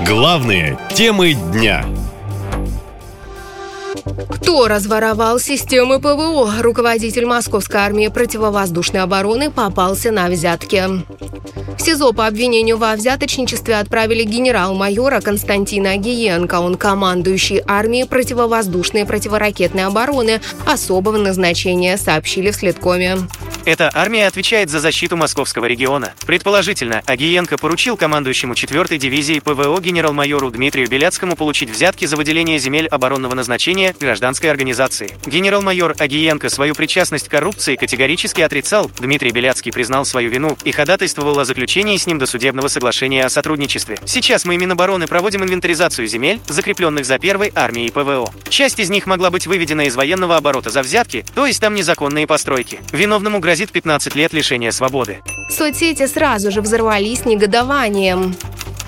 Главные темы дня. Кто разворовал системы ПВО? Руководитель Московской армии противовоздушной обороны попался на взятки. В СИЗО по обвинению во взяточничестве отправили генерал-майора Константина Агиенко. Он командующий армией противовоздушной и противоракетной обороны особого назначения, сообщили в Следкоме. Эта армия отвечает за защиту московского региона. Предположительно, Агиенко поручил командующему 4-й дивизии ПВО генерал-майору Дмитрию Беляцкому получить взятки за выделение земель оборонного назначения гражданской организации. Генерал-майор Агиенко свою причастность к коррупции категорически отрицал. Дмитрий Беляцкий признал свою вину и ходатайствовал о заключении с ним досудебного соглашения о сотрудничестве. Сейчас мы Минобороны проводим инвентаризацию земель, закрепленных за первой армией ПВО. Часть из них могла быть выведена из военного оборота за взятки, то есть там незаконные постройки. Виновному гражданину грозит 15 лет лишения свободы. Соцсети сразу же взорвались негодованием.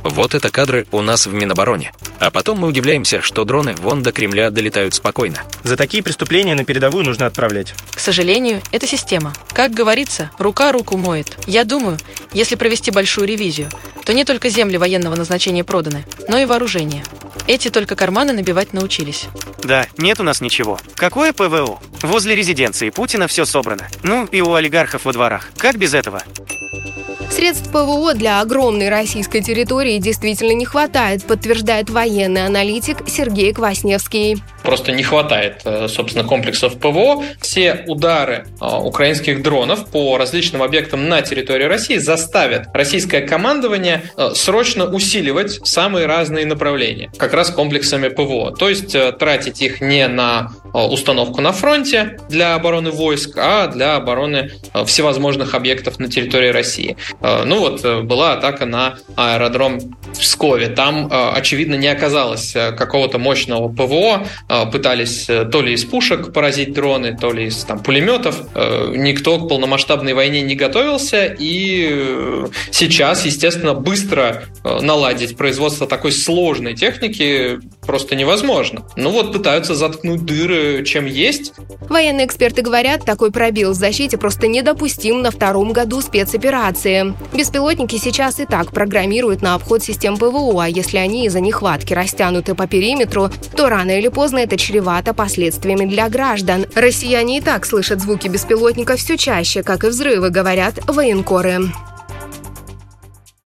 Вот это кадры у нас в Минобороне. А потом мы удивляемся, что дроны вон до Кремля долетают спокойно. За такие преступления на передовую нужно отправлять. К сожалению, это система. Как говорится, рука руку моет. Я думаю, если провести большую ревизию, то не только земли военного назначения проданы, но и вооружение. Эти только карманы набивать научились. Да, нет у нас ничего. Какое ПВО? Возле резиденции Путина все собрано. Ну и у олигархов во дворах. Как без этого? Средств ПВО для огромной российской территории действительно не хватает, подтверждает военный аналитик Сергей Квасневский. Просто не хватает, э, собственно, комплексов ПВО. Все удары э, украинских дронов по различным объектам на территории России заставят российское командование э, срочно усиливать самые разные направления, как раз комплексами ПВО. То есть тратить их не на установку на фронте для обороны войск, а для обороны всевозможных объектов на территории России. Ну вот была атака на аэродром в Пскове. Там, очевидно, не оказалось какого-то мощного ПВО, пытались то ли из пушек поразить дроны, то ли из там, пулеметов. Никто к полномасштабной войне не готовился, и сейчас, естественно, быстро наладить производство такой сложной техники просто невозможно. Ну вот пытаются заткнуть дыры, чем есть. Военные эксперты говорят, такой пробел в защите просто недопустим на втором году спецоперации. Беспилотники сейчас и так программируют на обход систем ПВО, а если они из-за нехватки растянуты по периметру, то рано или поздно это чревато последствиями для граждан. Россияне и так слышат звуки беспилотников все чаще, как и взрывы, говорят военкоры.